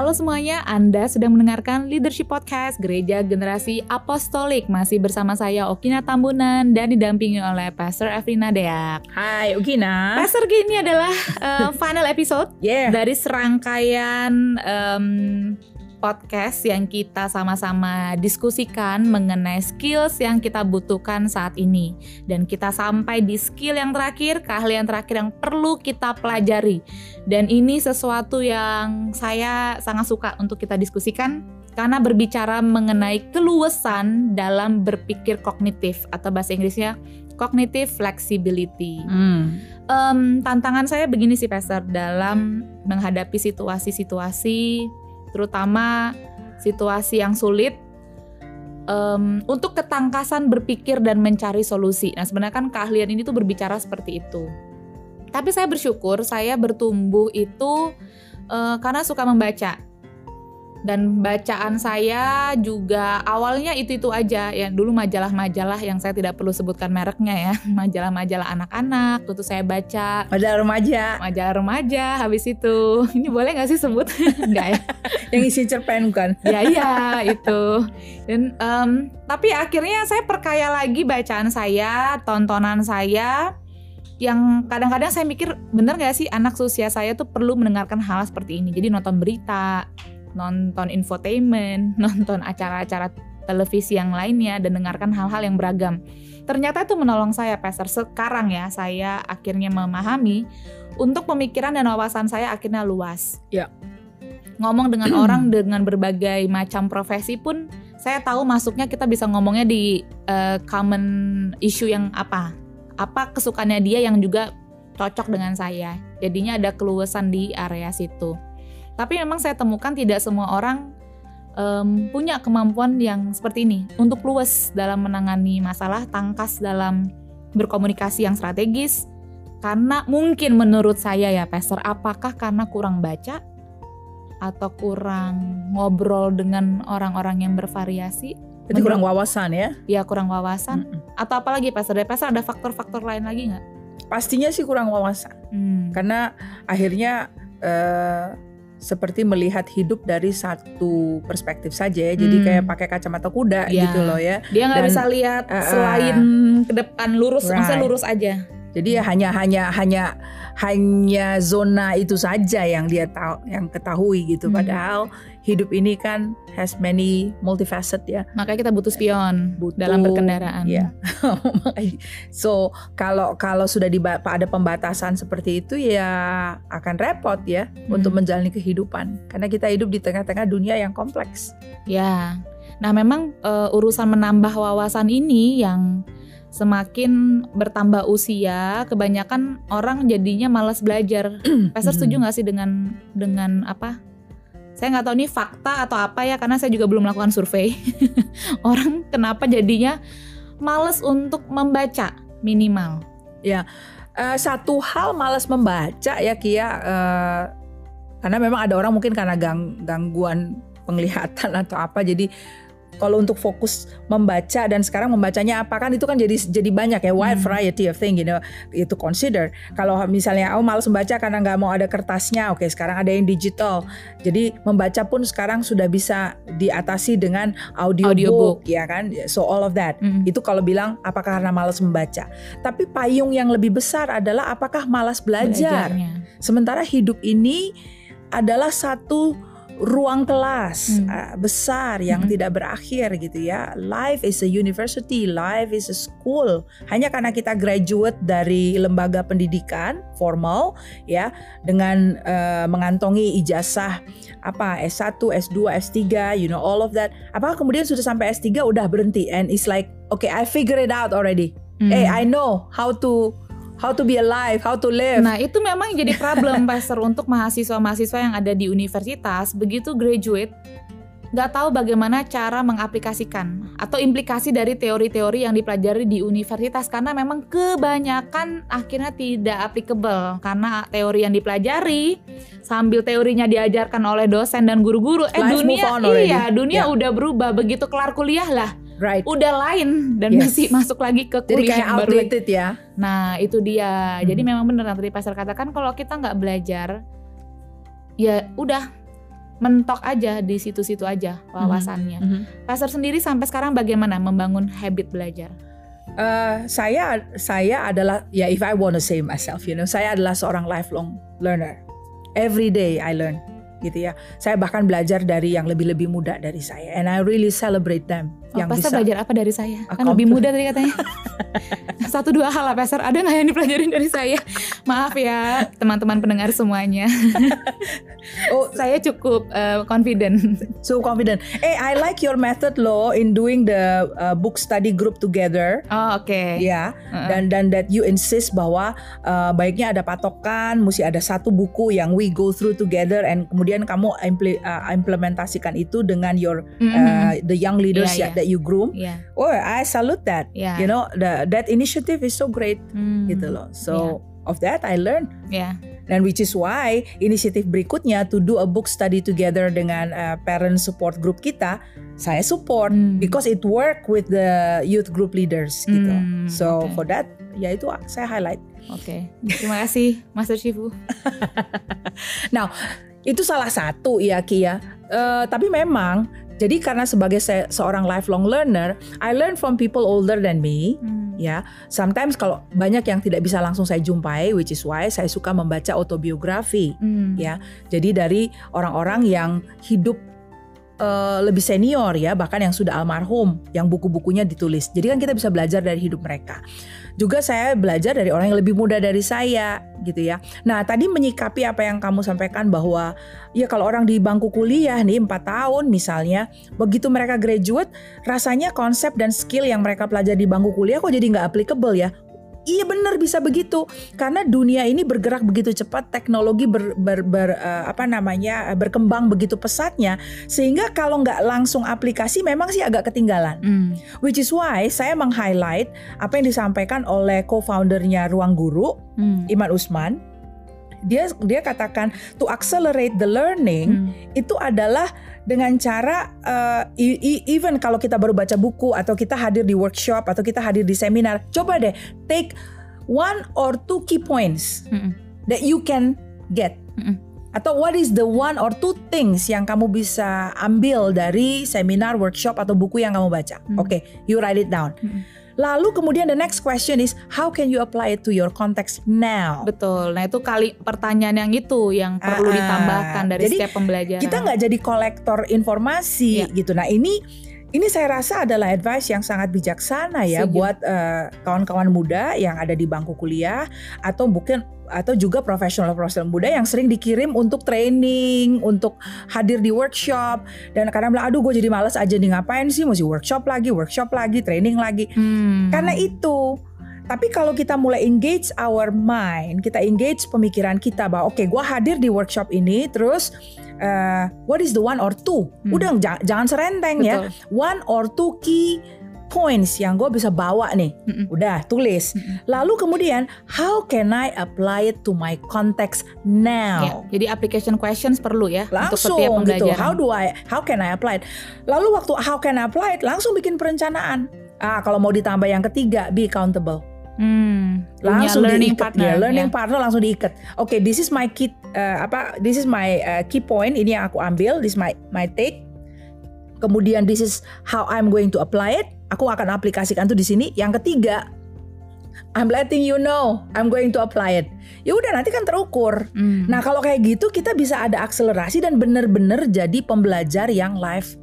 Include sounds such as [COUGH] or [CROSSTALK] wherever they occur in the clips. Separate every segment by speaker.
Speaker 1: Halo semuanya, Anda sedang mendengarkan Leadership Podcast Gereja Generasi Apostolik. Masih bersama saya Okina Tambunan dan didampingi oleh Pastor Evelina Deak.
Speaker 2: Hai Okina.
Speaker 1: Pastor ini adalah uh, final episode
Speaker 2: yeah.
Speaker 1: dari serangkaian um, podcast yang kita sama-sama diskusikan mengenai skills yang kita butuhkan saat ini. Dan kita sampai di skill yang terakhir, keahlian terakhir yang perlu kita pelajari. Dan ini sesuatu yang saya sangat suka untuk kita diskusikan karena berbicara mengenai keluasan dalam berpikir kognitif atau bahasa Inggrisnya cognitive flexibility. Hmm. Um, tantangan saya begini sih, Pastor, dalam menghadapi situasi-situasi terutama situasi yang sulit um, untuk ketangkasan berpikir dan mencari solusi. Nah, sebenarnya kan keahlian ini tuh berbicara seperti itu. Tapi saya bersyukur saya bertumbuh itu uh, karena suka membaca dan bacaan saya juga awalnya itu itu aja. Ya dulu majalah-majalah yang saya tidak perlu sebutkan mereknya ya. [LAUGHS] Majalah-majalah anak-anak itu saya baca.
Speaker 2: Majalah remaja.
Speaker 1: Majalah remaja habis itu. [LAUGHS] Ini boleh nggak sih sebut? [LAUGHS] Nggak ya?
Speaker 2: Yang isi cerpen kan
Speaker 1: ya iya itu. Dan um, tapi akhirnya saya perkaya lagi bacaan saya tontonan saya yang kadang-kadang saya mikir bener gak sih anak usia saya tuh perlu mendengarkan hal seperti ini? Jadi nonton berita nonton infotainment, [LAUGHS] nonton acara-acara televisi yang lainnya dan dengarkan hal-hal yang beragam. Ternyata itu menolong saya, Pastor. Sekarang ya, saya akhirnya memahami untuk pemikiran dan wawasan saya akhirnya luas.
Speaker 2: Ya.
Speaker 1: Ngomong dengan [CLEARS THROAT] orang dengan berbagai macam profesi pun saya tahu masuknya kita bisa ngomongnya di uh, common issue yang apa. Apa kesukaannya dia yang juga cocok dengan saya. Jadinya ada keluasan di area situ. Tapi memang saya temukan tidak semua orang um, punya kemampuan yang seperti ini untuk luas dalam menangani masalah, tangkas dalam berkomunikasi yang strategis. Karena mungkin menurut saya ya, Pastor, apakah karena kurang baca atau kurang ngobrol dengan orang-orang yang bervariasi?
Speaker 2: Jadi kurang wawasan ya?
Speaker 1: Ya kurang wawasan. Mm -mm. Atau apalagi Pastor? Dari Pastor ada faktor-faktor lain lagi nggak?
Speaker 2: Pastinya sih kurang wawasan. Hmm. Karena akhirnya uh, seperti melihat hidup dari satu perspektif saja ya. Jadi hmm. kayak pakai kacamata kuda ya. gitu loh ya.
Speaker 1: Dia nggak bisa lihat uh, selain ke depan lurus, right. maksudnya lurus aja.
Speaker 2: Jadi ya hanya hanya hanya hanya zona itu saja yang dia tahu yang ketahui gitu. Hmm. Padahal hidup ini kan has many multifaceted ya.
Speaker 1: Makanya kita butuh spion butuh, dalam berkendaraan. [LAUGHS]
Speaker 2: Ya. so kalau kalau sudah di ada pembatasan seperti itu ya akan repot ya hmm. untuk menjalani kehidupan karena kita hidup di tengah-tengah dunia yang kompleks.
Speaker 1: Ya. Nah, memang uh, urusan menambah wawasan ini yang semakin bertambah usia, kebanyakan orang jadinya malas belajar. [CLEARS THROAT] Pastor setuju nggak sih dengan dengan apa? Saya nggak tahu ini fakta atau apa ya karena saya juga belum melakukan survei. [LAUGHS] Orang kenapa jadinya males untuk membaca minimal?
Speaker 2: Ya uh, satu hal males membaca ya Kia uh, karena memang ada orang mungkin karena gang, gangguan penglihatan atau apa jadi kalau untuk fokus membaca dan sekarang membacanya apa kan itu kan jadi jadi banyak ya wide hmm. variety of thing you know itu consider. Kalau misalnya oh malas membaca karena nggak mau ada kertasnya. Oke okay, sekarang ada yang digital. Jadi membaca pun sekarang sudah bisa diatasi dengan audio book ya kan? So all of that. Hmm. itu kalau bilang apakah karena malas membaca? Tapi payung yang lebih besar adalah apakah malas belajar? Belajarnya. sementara hidup ini adalah satu ruang kelas hmm. uh, besar yang hmm. tidak berakhir gitu ya. Life is a university, life is a school. Hanya karena kita graduate dari lembaga pendidikan formal ya dengan uh, mengantongi ijazah apa S1, S2, S3, you know all of that. Apakah kemudian sudah sampai S3 udah berhenti and it's like okay I figure it out already. Hmm. Hey, I know how to how to be alive, how to live.
Speaker 1: Nah, itu memang jadi problem [LAUGHS] pastor untuk mahasiswa-mahasiswa yang ada di universitas. Begitu graduate nggak tahu bagaimana cara mengaplikasikan atau implikasi dari teori-teori yang dipelajari di universitas. Karena memang kebanyakan akhirnya tidak applicable. Karena teori yang dipelajari sambil teorinya diajarkan oleh dosen dan guru-guru eh Life dunia iya dunia yeah. udah berubah. Begitu kelar kuliah lah
Speaker 2: right.
Speaker 1: udah lain dan yes. masih masuk lagi ke kuliah
Speaker 2: Jadi kayak yang baru outdated ya.
Speaker 1: Nah itu dia. Hmm. Jadi memang benar tadi pasar katakan kalau kita nggak belajar, ya udah mentok aja di situ-situ aja wawasannya.
Speaker 2: Mhm.
Speaker 1: Pastor sendiri sampai sekarang bagaimana membangun habit belajar?
Speaker 2: Eh, saya saya adalah ya if I want to say myself, you know, saya adalah seorang lifelong learner. Every day I learn, gitu ya. Saya bahkan belajar dari yang lebih-lebih muda dari saya, and I really celebrate them
Speaker 1: Oh,
Speaker 2: yang
Speaker 1: Pastor
Speaker 2: bisa.
Speaker 1: belajar apa dari saya? Kan lebih muda tadi katanya. [LAUGHS] Satu dua hal lah Pastor. Ada nggak yang dipelajarin dari saya? Maaf ya teman-teman pendengar semuanya. [LAUGHS]
Speaker 2: Oh,
Speaker 1: saya cukup uh, confident.
Speaker 2: so confident. Eh, I like your method loh in doing the uh, book study group together.
Speaker 1: Oh oke.
Speaker 2: Ya,
Speaker 1: Heeh.
Speaker 2: dan dan that you insist bahwa uh, baiknya ada patokan, mesti ada satu buku yang we go through together, and kemudian kamu impli- uh, implementasikan itu dengan your uh, the young leaders
Speaker 1: Iya,
Speaker 2: ya, that you groom.
Speaker 1: Iya.
Speaker 2: Oh, I salute that.
Speaker 1: Iya.
Speaker 2: You know, the, that initiative is so great,
Speaker 1: Hmm.
Speaker 2: gitu loh. So of that I learn.
Speaker 1: Ya.
Speaker 2: Dan which is why inisiatif berikutnya to do a book study together dengan uh, parent support group kita, saya support
Speaker 1: Hmm.
Speaker 2: because it work with the youth group leaders gitu.
Speaker 1: Hmm,
Speaker 2: So
Speaker 1: oke.
Speaker 2: for that, ya itu saya highlight.
Speaker 1: Oke. Terima kasih Master Shifu. [LAUGHS]
Speaker 2: Itu salah satu ya Ki ya. Eh, tapi memang jadi karena sebagai se- seorang lifelong learner, I learn from people older than me.
Speaker 1: Hmm.
Speaker 2: Ya, sometimes kalau banyak yang tidak bisa langsung saya jumpai, which is why saya suka membaca autobiografi.
Speaker 1: Hmm.
Speaker 2: Ya, jadi dari orang-orang yang hidup eh, lebih senior ya, bahkan yang sudah almarhum, yang buku-bukunya ditulis. Jadi kan kita bisa belajar dari hidup mereka. Juga saya belajar dari orang yang lebih muda dari saya, gitu ya. Nah, tadi menyikapi apa yang kamu sampaikan bahwa ya kalau orang di bangku kuliah nih 4 tahun misalnya, begitu mereka graduate, rasanya konsep dan skill yang mereka pelajari di bangku kuliah kok jadi nggak applicable ya. Iya benar bisa begitu karena dunia ini bergerak begitu cepat, teknologi ber, ber- ber- eh, apa namanya eh, berkembang begitu pesatnya sehingga kalau nggak langsung aplikasi memang sih agak ketinggalan.
Speaker 1: Hmm.
Speaker 2: Which is why saya meng-highlight apa yang disampaikan oleh co-foundernya Ruang Guru
Speaker 1: Hmm.
Speaker 2: Iman Usman. Dia dia katakan to accelerate the learning
Speaker 1: Hmm.
Speaker 2: itu adalah dengan cara uh, even kalau kita baru baca buku atau kita hadir di workshop atau kita hadir di seminar, coba deh take one or two key points
Speaker 1: Hmm.
Speaker 2: that you can get.
Speaker 1: Mm-mm.
Speaker 2: Atau what is the one or two things yang kamu bisa ambil dari seminar, workshop atau buku yang kamu baca?
Speaker 1: Hmm.
Speaker 2: Oke, you write it down.
Speaker 1: Mm-mm.
Speaker 2: Lalu kemudian the next question is how can you apply it to your context now?
Speaker 1: Betul. Nah itu kali pertanyaan yang itu yang perlu
Speaker 2: Ah,
Speaker 1: ditambahkan dari
Speaker 2: jadi
Speaker 1: setiap pembelajaran.
Speaker 2: kita nggak jadi kolektor informasi
Speaker 1: Iya.
Speaker 2: gitu. Nah ini ini saya rasa adalah advice yang sangat bijaksana ya
Speaker 1: Setuju.
Speaker 2: buat eh, kawan-kawan muda yang ada di bangku kuliah atau mungkin atau juga profesional-profesional muda yang sering dikirim untuk training, untuk hadir di workshop dan kadang bilang aduh gue jadi males aja nih ngapain sih mesti workshop lagi, workshop lagi, training lagi.
Speaker 1: Hmm.
Speaker 2: Karena itu. Tapi kalau kita mulai engage our mind, kita engage pemikiran kita bahwa oke, gua hadir di workshop ini, terus eh, what is the one or two?
Speaker 1: Hmm.
Speaker 2: Udah jangan, jangan serenteng ya. One or two key points yang gue bisa bawa nih.
Speaker 1: Mm-mm.
Speaker 2: Udah tulis.
Speaker 1: Mm-mm.
Speaker 2: Lalu kemudian how can I apply it to my context
Speaker 1: Ya,
Speaker 2: now?
Speaker 1: jadi application questions perlu ya untuk
Speaker 2: langsung
Speaker 1: setiap
Speaker 2: gitu.
Speaker 1: pembelajaran.
Speaker 2: How do I how can I apply it? Lalu waktu how can I apply it langsung bikin perencanaan. Ah kalau mau ditambah yang ketiga be accountable.
Speaker 1: Hmm,
Speaker 2: Langsung
Speaker 1: learning
Speaker 2: diikat
Speaker 1: partner.
Speaker 2: ya, learning
Speaker 1: ya.
Speaker 2: partner langsung diikat. Oke, this is my key uh, apa this is my uh, key point ini yang aku ambil, this is my my take. Kemudian this is how I'm going to apply it. Aku akan aplikasikan tuh di sini. Yang ketiga, I'm letting you know I'm going to apply it. Ya udah nanti kan terukur.
Speaker 1: Hmm.
Speaker 2: Nah kalau kayak gitu kita bisa ada akselerasi dan bener-bener jadi pembelajar yang life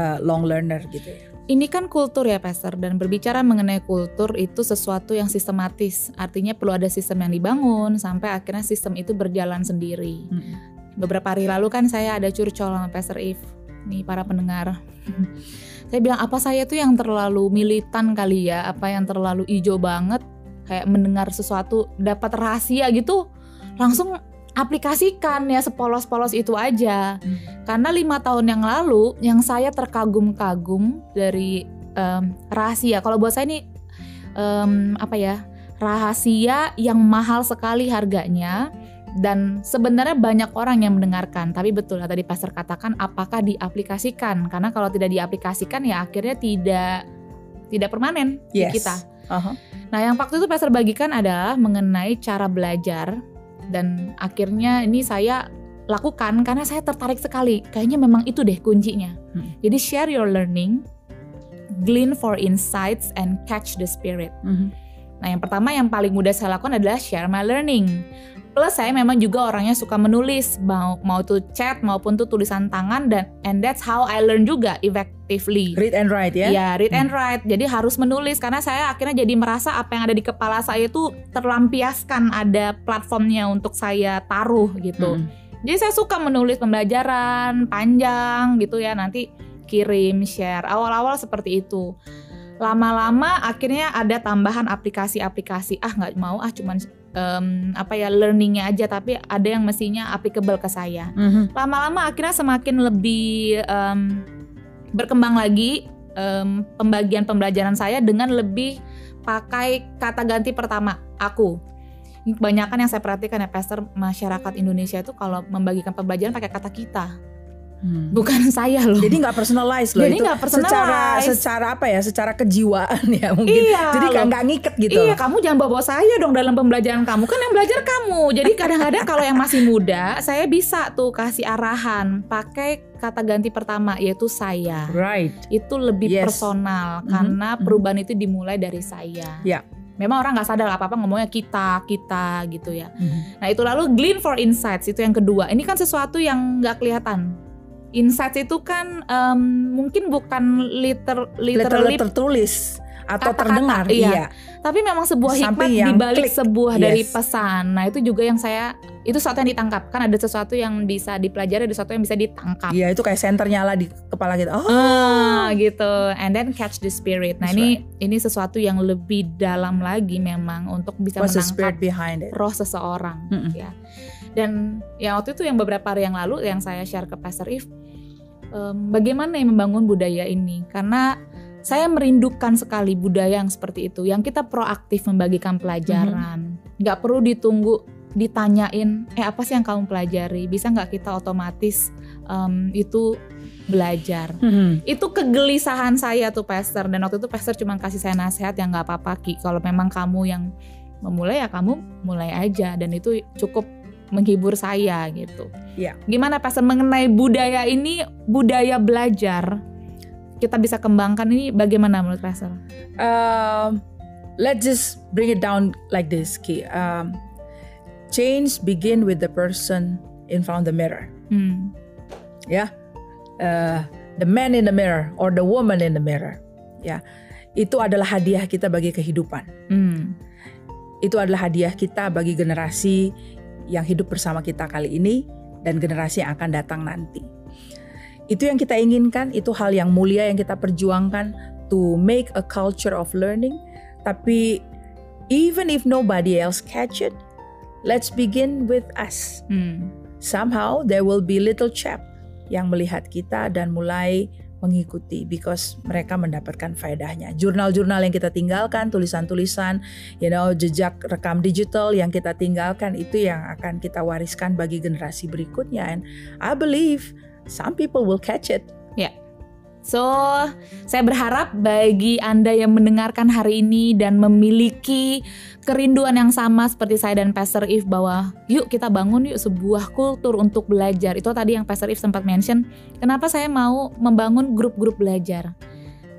Speaker 2: uh, long learner gitu ya.
Speaker 1: Ini kan kultur ya Pastor dan berbicara mengenai kultur itu sesuatu yang sistematis. Artinya perlu ada sistem yang dibangun sampai akhirnya sistem itu berjalan sendiri. Beberapa hari lalu kan saya ada curcol sama Pastor If. Nih para pendengar. [LAUGHS] saya bilang apa saya tuh yang terlalu militan kali ya, apa yang terlalu ijo banget kayak mendengar sesuatu dapat rahasia gitu langsung aplikasikan ya sepolos-polos itu aja.
Speaker 2: Hmm.
Speaker 1: Karena lima tahun yang lalu yang saya terkagum-kagum dari em, rahasia. Kalau buat saya ini em, apa ya rahasia yang mahal sekali harganya dan sebenarnya banyak orang yang mendengarkan. Tapi betul tadi Pastor katakan apakah diaplikasikan? Karena kalau tidak diaplikasikan ya akhirnya tidak tidak permanen
Speaker 2: Yes.
Speaker 1: di kita.
Speaker 2: Aha.
Speaker 1: Nah, yang waktu itu Pastor bagikan adalah mengenai cara belajar dan akhirnya ini saya lakukan karena saya tertarik sekali. Kayaknya memang itu deh kuncinya.
Speaker 2: Hmm.
Speaker 1: Jadi share your learning, glean for insights and catch the spirit.
Speaker 2: Mhm.
Speaker 1: Nah, yang pertama yang paling mudah saya lakukan adalah share my learning. Plus saya memang juga orangnya suka menulis, mau mau tuh chat maupun tuh tulisan tangan dan and that's how I learn juga effectively.
Speaker 2: Read and write ya.
Speaker 1: Ya, read and write. Jadi harus menulis karena saya akhirnya jadi merasa apa yang ada di kepala saya itu terlampiaskan ada platformnya untuk saya taruh gitu.
Speaker 2: Mhm.
Speaker 1: Jadi saya suka menulis pembelajaran panjang gitu ya nanti kirim share awal-awal seperti itu. Lama-lama akhirnya ada tambahan aplikasi-aplikasi ah nggak mau ah cuman em, apa ya learningnya aja tapi ada yang mestinya applicable ke saya.
Speaker 2: Mhm.
Speaker 1: Lama-lama akhirnya semakin lebih em, berkembang lagi em, pembagian pembelajaran saya dengan lebih pakai kata ganti pertama aku. Kebanyakan yang saya perhatikan ya pastor masyarakat Indonesia itu kalau membagikan pembelajaran pakai kata kita,
Speaker 2: Hmm.
Speaker 1: bukan [LAUGHS] saya loh.
Speaker 2: Jadi nggak personalize loh
Speaker 1: Jadi nggak
Speaker 2: Secara
Speaker 1: personalize.
Speaker 2: secara apa ya? Secara kejiwaan [LAUGHS] ya mungkin.
Speaker 1: Iya,
Speaker 2: Jadi nggak ngiket gitu.
Speaker 1: Iya, kamu jangan bawa saya dong dalam pembelajaran kamu. Kan yang belajar kamu. Jadi kadang-kadang kalau yang masih muda, saya bisa tuh kasih arahan pakai kata ganti pertama yaitu saya.
Speaker 2: Right.
Speaker 1: Itu lebih
Speaker 2: Yes.
Speaker 1: personal
Speaker 2: Mhm,
Speaker 1: karena
Speaker 2: mhm.
Speaker 1: perubahan itu dimulai dari saya.
Speaker 2: Ya.
Speaker 1: Memang orang nggak sadar apa-apa ngomongnya kita, kita gitu ya.
Speaker 2: Mhm.
Speaker 1: Nah itu lalu glean for insights itu yang kedua. Ini kan sesuatu yang nggak kelihatan. Insights itu kan em, mungkin bukan liter, literally
Speaker 2: Letter tertulis atau
Speaker 1: Kata-kata,
Speaker 2: terdengar.
Speaker 1: iya.
Speaker 2: Iya.
Speaker 1: Tapi memang sebuah
Speaker 2: Something
Speaker 1: hikmat di balik sebuah dari
Speaker 2: Yes.
Speaker 1: pesan. Nah, itu juga yang saya itu sesuatu yang ditangkap. Kan ada sesuatu yang bisa dipelajari, ada sesuatu yang bisa ditangkap.
Speaker 2: Iya itu kayak senter nyala di kepala kita. Oh.
Speaker 1: Ah, gitu. And then catch the spirit. Nah,
Speaker 2: That's
Speaker 1: ini ini sesuatu yang lebih dalam lagi memang untuk bisa
Speaker 2: What's the spirit
Speaker 1: menangkap
Speaker 2: behind it?
Speaker 1: roh seseorang,
Speaker 2: Mm-mm.
Speaker 1: ya. Dan ya waktu itu yang beberapa hari yang lalu yang saya share ke Pastor If em, bagaimana yang membangun budaya ini? Karena saya merindukan sekali budaya yang seperti itu yang kita proaktif membagikan pelajaran. Nggak perlu ditunggu ditanyain eh apa sih yang kamu pelajari? Bisa nggak kita otomatis em, itu belajar?
Speaker 2: Mhm.
Speaker 1: itu kegelisahan saya tuh pastor. Dan waktu itu pastor cuma kasih saya nasihat yang nggak apa-apa ki. Kalau memang kamu yang memulai ya kamu mulai aja. Dan itu cukup menghibur saya gitu.
Speaker 2: Iya.
Speaker 1: Gimana pastor mengenai budaya ini budaya belajar kita bisa kembangkan ini bagaimana menurut pastor?
Speaker 2: Um, let's just bring it down like this, Ki. Um, change begin with the person in front of the mirror.
Speaker 1: Hmm.
Speaker 2: ya Uh, the man in the mirror or the woman in the mirror ya itu adalah hadiah kita bagi kehidupan
Speaker 1: Hmm.
Speaker 2: itu adalah hadiah kita bagi generasi yang hidup bersama kita kali ini dan generasi yang akan datang nanti. Itu yang kita inginkan itu hal yang mulia yang kita perjuangkan to make a culture of learning. Tapi even if nobody else catch it let's begin with us.
Speaker 1: Hmm.
Speaker 2: somehow there will be little chap yang melihat kita dan mulai mengikuti because mereka mendapatkan faedahnya. Jurnal-jurnal yang kita tinggalkan, tulisan-tulisan, you know, jejak rekam digital yang kita tinggalkan itu yang akan kita wariskan bagi generasi berikutnya and I believe some people will catch it.
Speaker 1: So, saya berharap bagi Anda yang mendengarkan hari ini dan memiliki kerinduan yang sama seperti saya dan Pastor If bahwa yuk kita bangun yuk sebuah kultur untuk belajar. Itu tadi yang Pastor If sempat mention, kenapa saya mau membangun grup-grup belajar.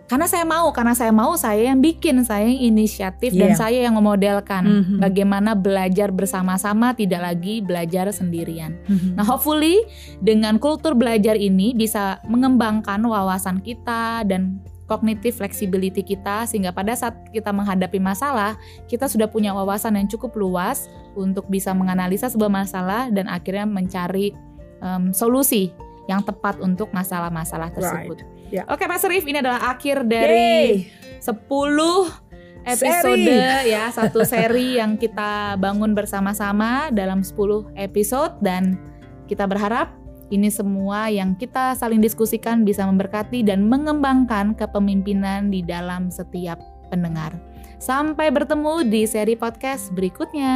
Speaker 1: Karena saya mau, karena saya mau saya yang bikin, saya yang inisiatif dan
Speaker 2: Iya.
Speaker 1: saya yang memodelkan
Speaker 2: Mhm.
Speaker 1: bagaimana belajar bersama-sama tidak lagi belajar sendirian. Nah, hopefully dengan kultur belajar ini bisa mengembangkan wawasan kita dan cognitive flexibility kita sehingga pada saat kita menghadapi masalah, kita sudah punya wawasan yang cukup luas untuk bisa menganalisa sebuah masalah dan akhirnya mencari em, solusi yang tepat untuk masalah-masalah tersebut.
Speaker 2: Ya.
Speaker 1: Oke, Mas Rif, ini adalah akhir dari
Speaker 2: Yay!
Speaker 1: 10 episode
Speaker 2: Seri. [LAUGHS]
Speaker 1: ya, satu seri yang kita bangun bersama-sama dalam 10 episode dan kita berharap ini semua yang kita saling diskusikan bisa memberkati dan mengembangkan kepemimpinan di dalam setiap pendengar. Sampai bertemu di seri podcast berikutnya.